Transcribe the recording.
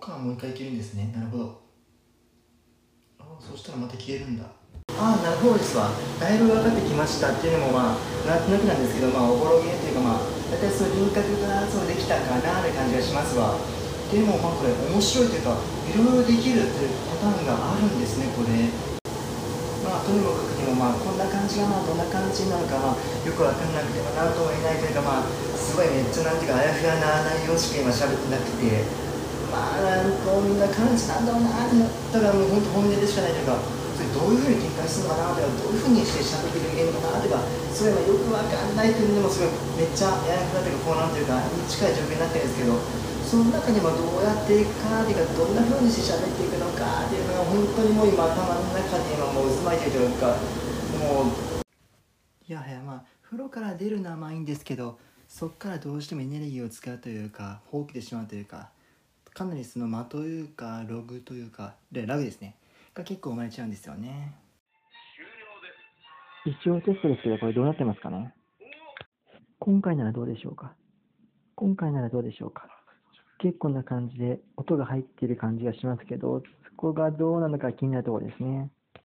かもう一回いけるんですね。なるほど。あそしたらまた消えるんだ。ああなるほどですわ。だいぶ分かってきましたっていうのもまあなんとなくなんですけどまあおぼろげというかまあ大体その輪郭がそうできたかなって感じがしますわ。でもまあこれ面白いというかいろいろできるっていうパターンがあるんですねこれ。まあとにもかくにもまあこんな感じがまあどんな感じなのかまあよく分かんなくてもなんとも言えないというかまあすごいめっちゃなんていうかあやふやな内容しか今喋ってなくて。まあなんこんな感じなんだろうなってなったらもう本当本音でしかないというかそれどういうふうに展開するのかなとかどういうふうにして喋ってくれるのかなとかそういうのよくわかんないというのもすごいめっちゃややふやというかこうなんていうかに近い状況になってるんですけどその中にもどうやっていくかなっていうかどんなふうにして喋っていくのかっていうのが本当にもう今頭の中に今もう渦巻いてるというかもういやはやまあ風呂から出るのはまあいいんですけどそこからどうしてもエネルギーを使うというか放棄してしまうというかかなりその間というかログというかでラグですね。が結構生まれちゃうんですよね。一応テストですけどこれどうなってますかね。今回ならどうでしょうか。今回ならどうでしょうか。結構な感じで音が入っている感じがしますけどそこがどうなのか気になるところですね。